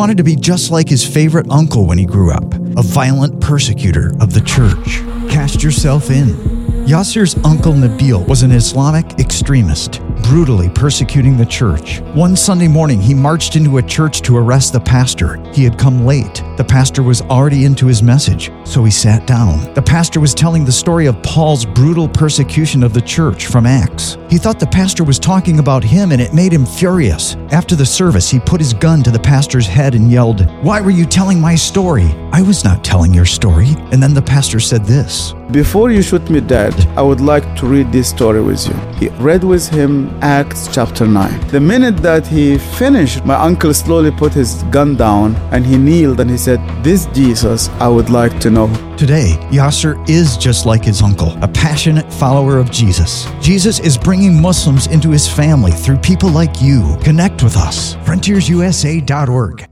wanted to be just like his favorite uncle when he grew up, a violent persecutor of the church. Cast yourself in. Yassir's uncle Nabil was an Islamic extremist, brutally persecuting the church. One Sunday morning, he marched into a church to arrest the pastor. He had come late. The pastor was already into his message, so he sat down. The pastor was telling the story of Paul's brutal persecution of the church from Acts. He thought the pastor was talking about him and it made him furious. After the service, he put his gun to the pastor's head and yelled, Why were you telling my story? I was not telling your story. And then the pastor said this Before you shoot me dead, I would like to read this story with you. He read with him Acts chapter 9. The minute that he finished, my uncle slowly put his gun down and he kneeled and he said, This Jesus, I would like to know. Today, Yassir is just like his uncle, a passionate follower of Jesus. Jesus is bringing Muslims into his family through people like you. Connect with us. FrontiersUSA.org.